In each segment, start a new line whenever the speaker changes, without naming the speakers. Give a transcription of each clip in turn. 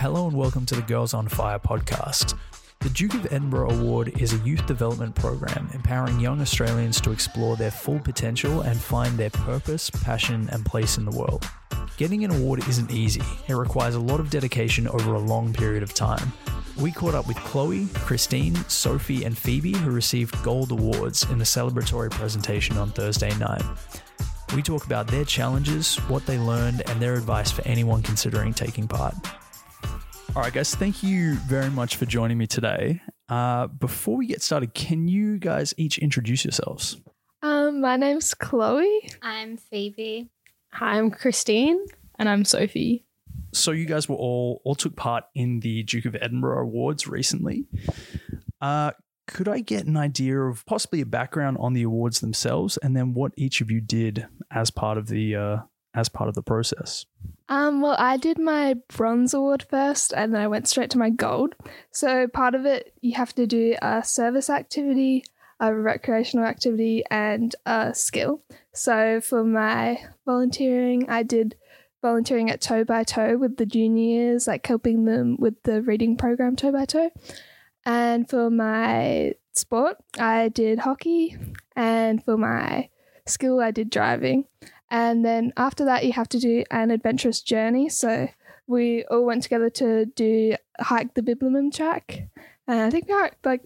Hello and welcome to the Girls on Fire podcast. The Duke of Edinburgh Award is a youth development program empowering young Australians to explore their full potential and find their purpose, passion, and place in the world. Getting an award isn't easy, it requires a lot of dedication over a long period of time. We caught up with Chloe, Christine, Sophie, and Phoebe, who received gold awards in the celebratory presentation on Thursday night. We talk about their challenges, what they learned, and their advice for anyone considering taking part. All right, guys, thank you very much for joining me today. Uh, before we get started, can you guys each introduce yourselves?
Um, my name's Chloe.
I'm Phoebe.
Hi, I'm Christine.
And I'm Sophie.
So you guys were all all took part in the Duke of Edinburgh Awards recently. Uh, could I get an idea of possibly a background on the awards themselves, and then what each of you did as part of the uh, as part of the process?
Um, well, I did my bronze award first and then I went straight to my gold. So, part of it, you have to do a service activity, a recreational activity, and a skill. So, for my volunteering, I did volunteering at Toe by Toe with the juniors, like helping them with the reading program Toe by Toe. And for my sport, I did hockey. And for my skill, I did driving. And then after that, you have to do an adventurous journey. So we all went together to do hike the Bibbulmun track. And I think we hiked like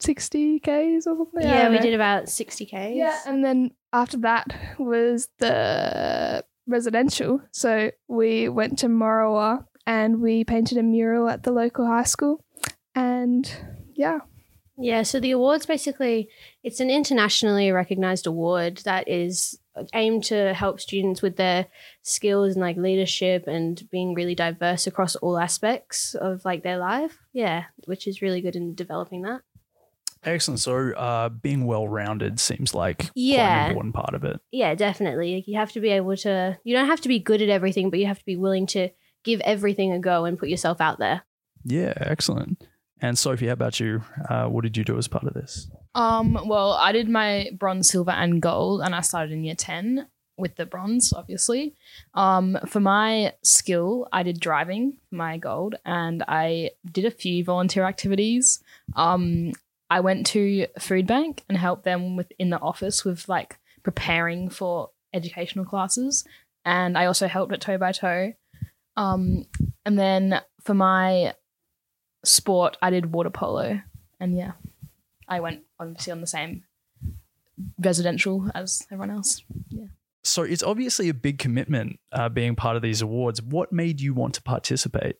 60 Ks or something.
Yeah, we did about 60 Ks.
Yeah. And then after that was the residential. So we went to Morawa and we painted a mural at the local high school. And yeah.
Yeah, so the awards basically it's an internationally recognized award that is aimed to help students with their skills and like leadership and being really diverse across all aspects of like their life. Yeah, which is really good in developing that.
Excellent. So, uh, being well rounded seems like
Yeah.
an important part of it.
Yeah, definitely. Like you have to be able to you don't have to be good at everything, but you have to be willing to give everything a go and put yourself out there.
Yeah, excellent. And Sophie, how about you? Uh, what did you do as part of this?
Um, well, I did my bronze, silver, and gold, and I started in year 10 with the bronze, obviously. Um, for my skill, I did driving my gold, and I did a few volunteer activities. Um, I went to food bank and helped them with in the office with like preparing for educational classes, and I also helped at toe by toe. Um, and then for my sport, I did water polo, and yeah, I went obviously on the same residential as everyone else. Yeah.
So, it's obviously a big commitment uh, being part of these awards. What made you want to participate?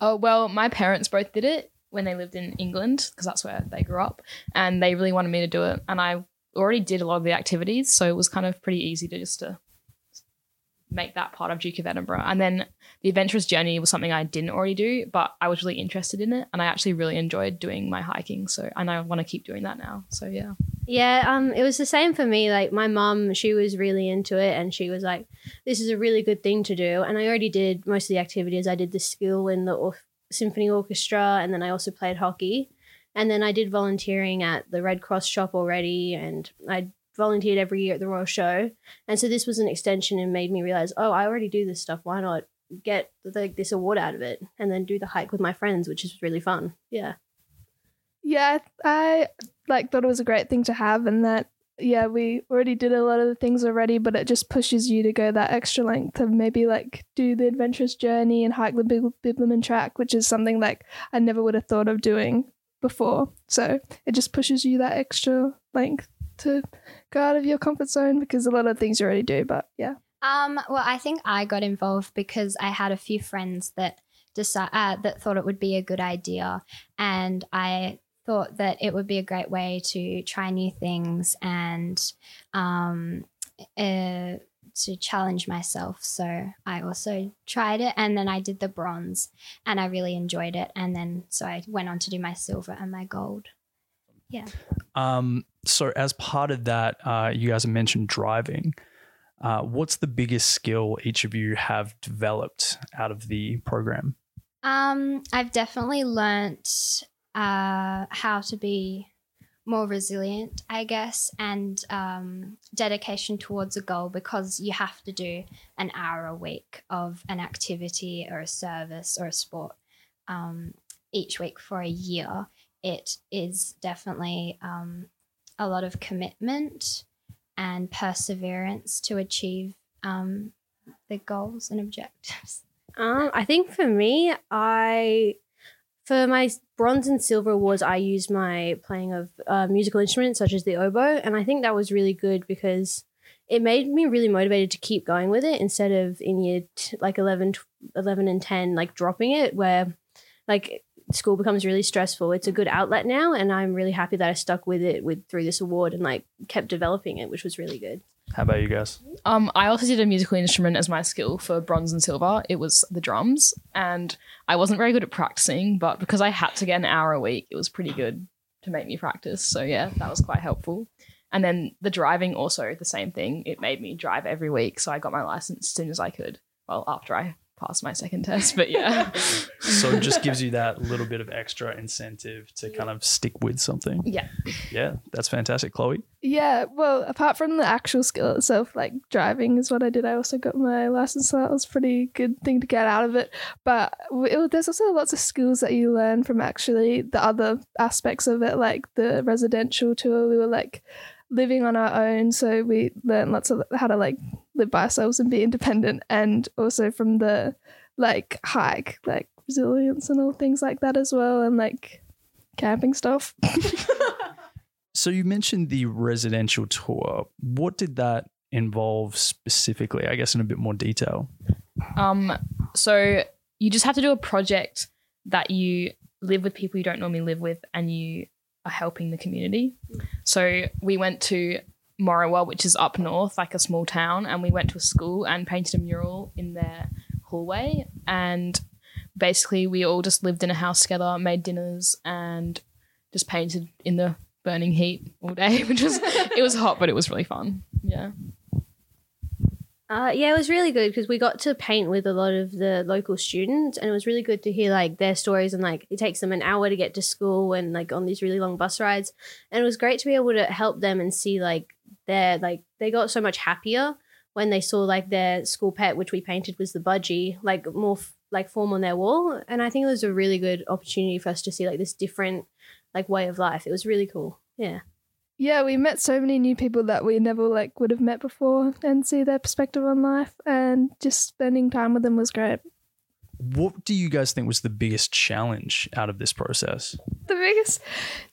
Oh well, my parents both did it when they lived in England because that's where they grew up, and they really wanted me to do it. And I already did a lot of the activities, so it was kind of pretty easy to just to make that part of Duke of Edinburgh. And then the adventurous journey was something I didn't already do, but I was really interested in it, and I actually really enjoyed doing my hiking. So and I want to keep doing that now. So yeah.
Yeah, um, it was the same for me. Like my mum, she was really into it, and she was like, "This is a really good thing to do." And I already did most of the activities. I did the school in the or- symphony orchestra, and then I also played hockey, and then I did volunteering at the Red Cross shop already, and I volunteered every year at the Royal Show. And so this was an extension, and made me realize, oh, I already do this stuff. Why not get like this award out of it, and then do the hike with my friends, which is really fun. Yeah.
Yeah, I like thought it was a great thing to have, and that yeah, we already did a lot of the things already, but it just pushes you to go that extra length of maybe like do the adventurous journey and hike the Bib- Bibbulmun track, which is something like I never would have thought of doing before. So it just pushes you that extra length to go out of your comfort zone because a lot of things you already do. But yeah,
Um, well, I think I got involved because I had a few friends that decide uh, that thought it would be a good idea, and I thought that it would be a great way to try new things and um, uh, to challenge myself. So I also tried it, and then I did the bronze, and I really enjoyed it. And then so I went on to do my silver and my gold. Yeah.
Um, so, as part of that, uh, you guys have mentioned driving. Uh, what's the biggest skill each of you have developed out of the program?
Um, I've definitely learnt uh, how to be more resilient, I guess, and um, dedication towards a goal because you have to do an hour a week of an activity or a service or a sport um, each week for a year. It is definitely um, a lot of commitment and perseverance to achieve um, the goals and objectives.
Um, I think for me, I for my bronze and silver awards, I used my playing of uh, musical instruments such as the oboe, and I think that was really good because it made me really motivated to keep going with it instead of in year t- like 11, 11 and 10 like dropping it where like school becomes really stressful it's a good outlet now and i'm really happy that i stuck with it with through this award and like kept developing it which was really good
How about you guys?
Um, I also did a musical instrument as my skill for bronze and silver. It was the drums, and I wasn't very good at practicing, but because I had to get an hour a week, it was pretty good to make me practice. So yeah, that was quite helpful. And then the driving also the same thing. It made me drive every week, so I got my license as soon as I could. Well, after I passed my second test, but yeah,
So it just gives you that little bit of extra incentive to kind of stick with something.
yeah.
Yeah, that's fantastic, Chloe.
Yeah, well, apart from the actual skill itself, like driving is what I did. I also got my license, so that was a pretty good thing to get out of it. But it, there's also lots of skills that you learn from actually the other aspects of it, like the residential tour. We were like living on our own, so we learned lots of how to like live by ourselves and be independent, and also from the like hike, like resilience and all things like that as well, and like camping stuff.
So you mentioned the residential tour. What did that involve specifically? I guess in a bit more detail.
Um, so you just have to do a project that you live with people you don't normally live with, and you are helping the community. So we went to Morawa, which is up north, like a small town, and we went to a school and painted a mural in their hallway. And basically, we all just lived in a house together, made dinners, and just painted in the burning heat all day, which was it was hot, but it was really fun. Yeah.
Uh, yeah, it was really good because we got to paint with a lot of the local students, and it was really good to hear like their stories. And like it takes them an hour to get to school and like on these really long bus rides, and it was great to be able to help them and see like their like they got so much happier when they saw like their school pet, which we painted was the budgie, like more f- like form on their wall. And I think it was a really good opportunity for us to see like this different like way of life. It was really cool. Yeah.
Yeah, we met so many new people that we never like would have met before and see their perspective on life and just spending time with them was great.
What do you guys think was the biggest challenge out of this process?
The biggest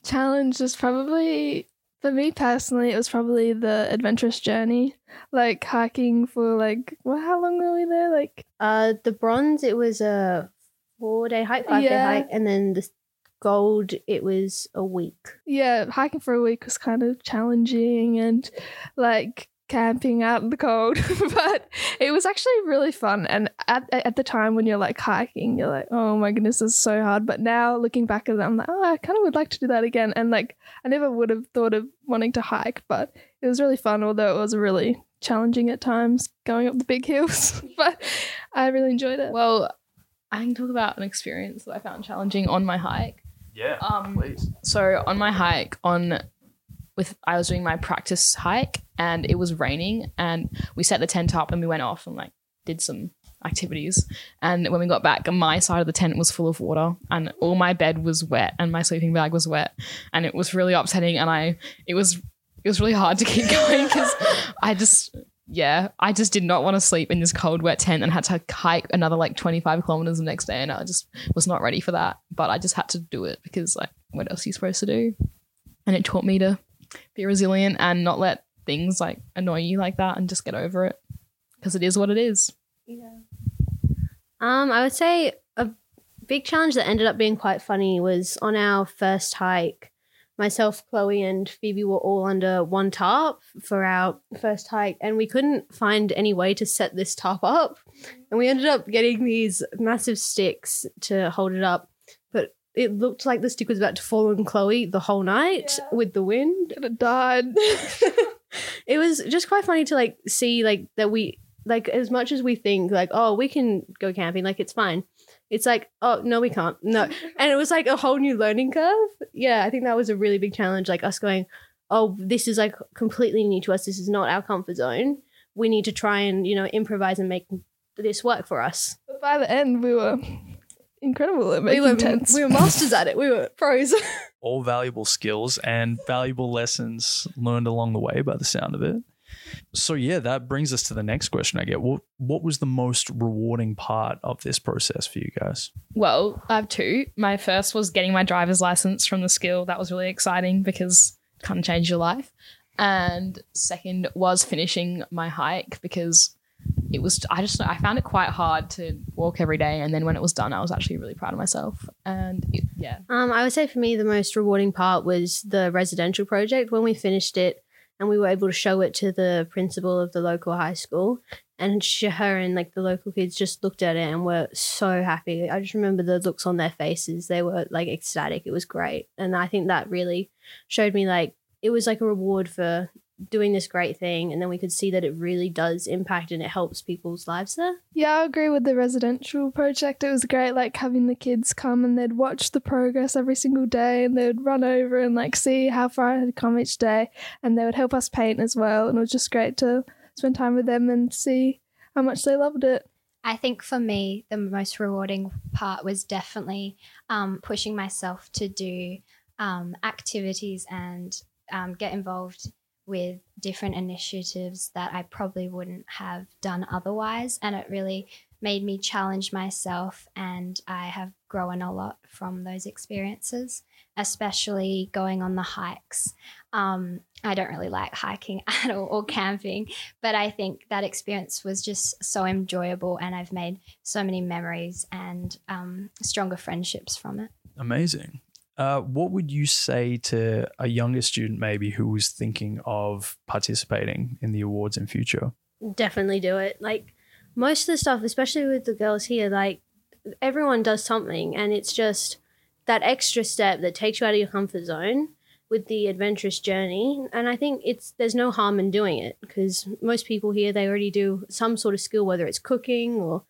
challenge was probably for me personally, it was probably the adventurous journey. Like hiking for like well, how long were we there? Like
Uh, the bronze, it was a four day hike, five day hike, and then the gold, it was a week.
yeah, hiking for a week was kind of challenging and like camping out in the cold, but it was actually really fun. And at at the time when you're like hiking, you're like, oh my goodness, this is so hard. But now looking back at it, I'm like, oh, I kind of would like to do that again. And like, I never would have thought of wanting to hike, but it was really fun. Although it was really challenging at times going up the big hills, but I really enjoyed it.
Well, I can talk about an experience that I found challenging on my hike.
Yeah,
Um,
please.
So on my hike on with I was doing my practice hike and it was raining and we set the tent up and we went off and like did some activities. And when we got back my side of the tent was full of water and all my bed was wet and my sleeping bag was wet. And it was really upsetting and I it was it was really hard to keep going because I just yeah I just did not want to sleep in this cold wet tent and had to hike another like 25 kilometers the next day and I just was not ready for that. But I just had to do it because like what else are you supposed to do? And it taught me to be resilient and not let things like annoy you like that and just get over it because it is what it is. Yeah.
Um, I would say a big challenge that ended up being quite funny was on our first hike. Myself, Chloe, and Phoebe were all under one tarp for our first hike, and we couldn't find any way to set this tarp up. And we ended up getting these massive sticks to hold it up, it looked like the stick was about to fall on Chloe the whole night
Yeah.
with the wind.
Could have died.
it was just quite funny to like see like that we like as much as we think like oh we can go camping like it's fine. It's like oh no we can't. No. And it was like a whole new learning curve. Yeah i think that was a really big challenge like us going oh this is like completely new to us. This is not our comfort zone. We need to try and you know improvise and make this work for us.
But by the end, we were incredible at
we were
tents.
we were masters at it we were pros
All valuable skills and valuable lessons learned along the way by the sound of it. So yeah, that brings us to the next question I get. What what was the most rewarding part of this process for you guys?
Well, I have two. My first was getting my driver's license from the skill. That was really exciting because it kind of changed your life. And second was finishing my hike because it was I just I found it quite hard to walk every day and then when it was done I was actually really proud of myself and it, yeah
Um, I would say for me, the most rewarding part was the residential project when we finished it and we were able to show it to the principal of the local high school. And she, her and like the local kids just looked at it and were so happy. I just remember the looks on their faces. They were like ecstatic. It was great. And I think that really showed me like it was like a reward for doing this great thing. And then we could see that it really does impact and it helps people's lives there.
Yeah, I agree with the residential project. It was great, like having the kids come and they'd watch the progress every single day and they'd run over and like see how far I had come each day and they would help us paint as well. And it was just great to spend time with them and see how much they loved it.
I think for me, the most rewarding part was definitely um, pushing myself to do um, activities and um, get involved with different initiatives that I probably wouldn't have done otherwise. And it really made me challenge myself, and I have grown a lot from those experiences, especially going on the hikes. Um, I don't really like hiking at all or camping, but I think that experience was just so enjoyable, and I've made so many memories and um, stronger friendships from it.
Amazing. Uh, what would you say to a younger student maybe who was thinking of participating in the awards in future?
definitely do it. Like most of the stuff, especially with the girls here, like everyone does something, and it's just that extra step that takes you out of your comfort zone with the adventurous journey. And I think it's there's no harm in doing it because most people here they already do some sort of skill, whether it's cooking or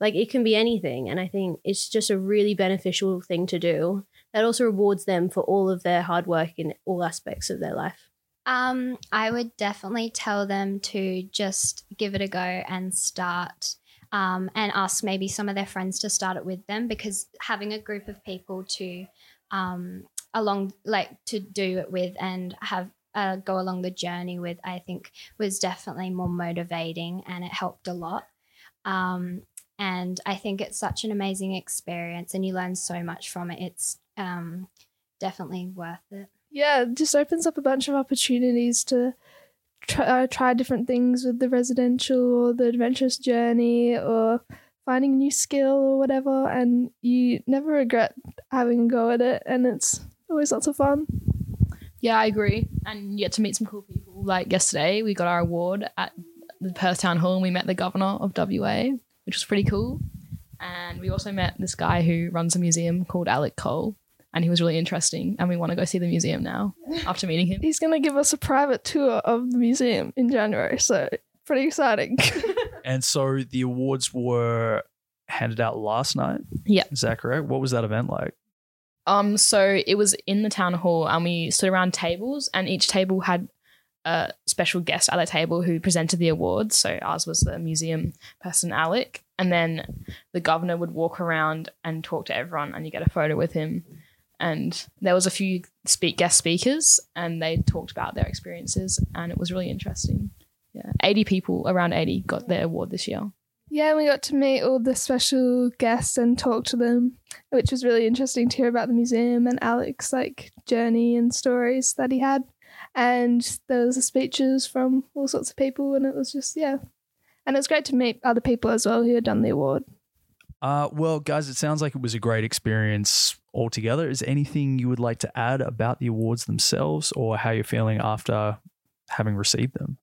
like it can be anything. And I think it's just a really beneficial thing to do. That also rewards them for all of their hard work in all aspects of their life.
Um, I would definitely tell them to just give it a go and start. Um, and ask maybe some of their friends to start it with them because having a group of people to um, along like to do it with and have uh, go along the journey with I think was definitely more motivating and it helped a lot. Um, and I think it's such an amazing experience and you learn so much from it. It's um, definitely worth it.
Yeah, it just opens up a bunch of opportunities to try, uh, try different things with the residential or the adventurous journey or finding a new skill or whatever. And you never regret having a go at it. And it's always lots of fun.
yeah I agree and you get to meet some cool people like yesterday we got our award at the Perth Town Hall and we met the governor of WA which was pretty cool and we also met this guy who runs a museum called Alec Cole and he was really interesting and we want to go see the museum now after meeting him
He's going to give us a private tour of the museum in January. So pretty exciting.
And so the awards were handed out last night.
Yeah.
Is that correct? What was that event like?
Um, so it was in the town hall, and we stood around tables, and each table had a special guest at the table who presented the awards. So ours was the museum person, Alec, and then the governor would walk around and talk to everyone, and you get a photo with him. And there was a few speak guest speakers, and they talked about their experiences, and it was really interesting. Yeah, eighty people, around eighty, got their award this year.
Yeah, we got to meet all the special guests and talk to them, which was really interesting to hear about the museum and Alec's like journey and stories that he had. And there was speeches from all sorts of people, and it was just yeah, and it was great to meet other people as well who had done the award.
Uh, well, guys, it sounds like it was a great experience altogether. Is anything you would like to add about the awards themselves or how you're feeling after having received them?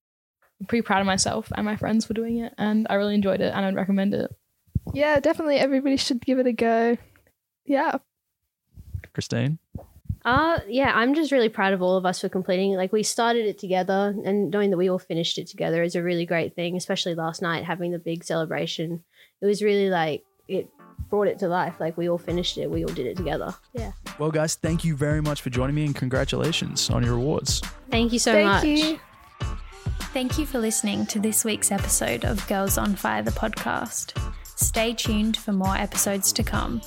I'm pretty proud of myself and my friends for doing it, and I really enjoyed it, and I'd recommend it.
Yeah, definitely everybody should give it a go. Yeah.
Christine?
Uh yeah, I'm just really proud of all of us for completing it. Like we started it together and knowing that we all finished it together is a really great thing, especially last night having the big celebration. It was really like it brought it to life. Like we all finished it, we all did it together. Yeah.
Well, guys, thank you very much for joining me and congratulations on your awards.
Thank you so
Thank
much.
you.
Thank you for listening to this week's episode of Girls on Fire, the podcast. Stay tuned for more episodes to come.